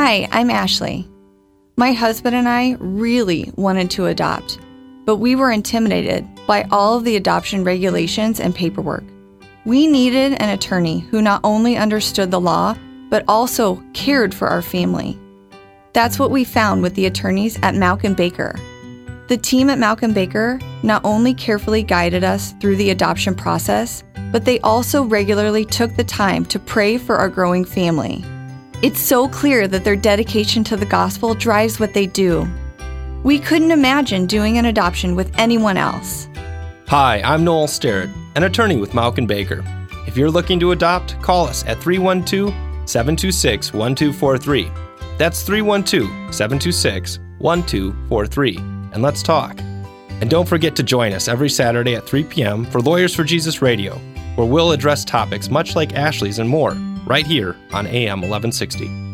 Hi, I'm Ashley. My husband and I really wanted to adopt, but we were intimidated by all of the adoption regulations and paperwork. We needed an attorney who not only understood the law, but also cared for our family. That's what we found with the attorneys at Mauck & Baker. The team at Mauck & Baker not only carefully guided us through the adoption process, but they also regularly took the time to pray for our growing family. It's so clear that their dedication to the gospel drives what they do. We couldn't imagine doing an adoption with anyone else. Hi, I'm Noel Sterett, an attorney with Mauck & Baker. If you're looking to adopt, call us at 312 726 1243. That's 312 726 1243 and let's talk. And don't forget to join us every Saturday at 3 p.m. for Lawyers for Jesus Radio, where we'll address topics much like Ashley's and more, right here on AM 1160.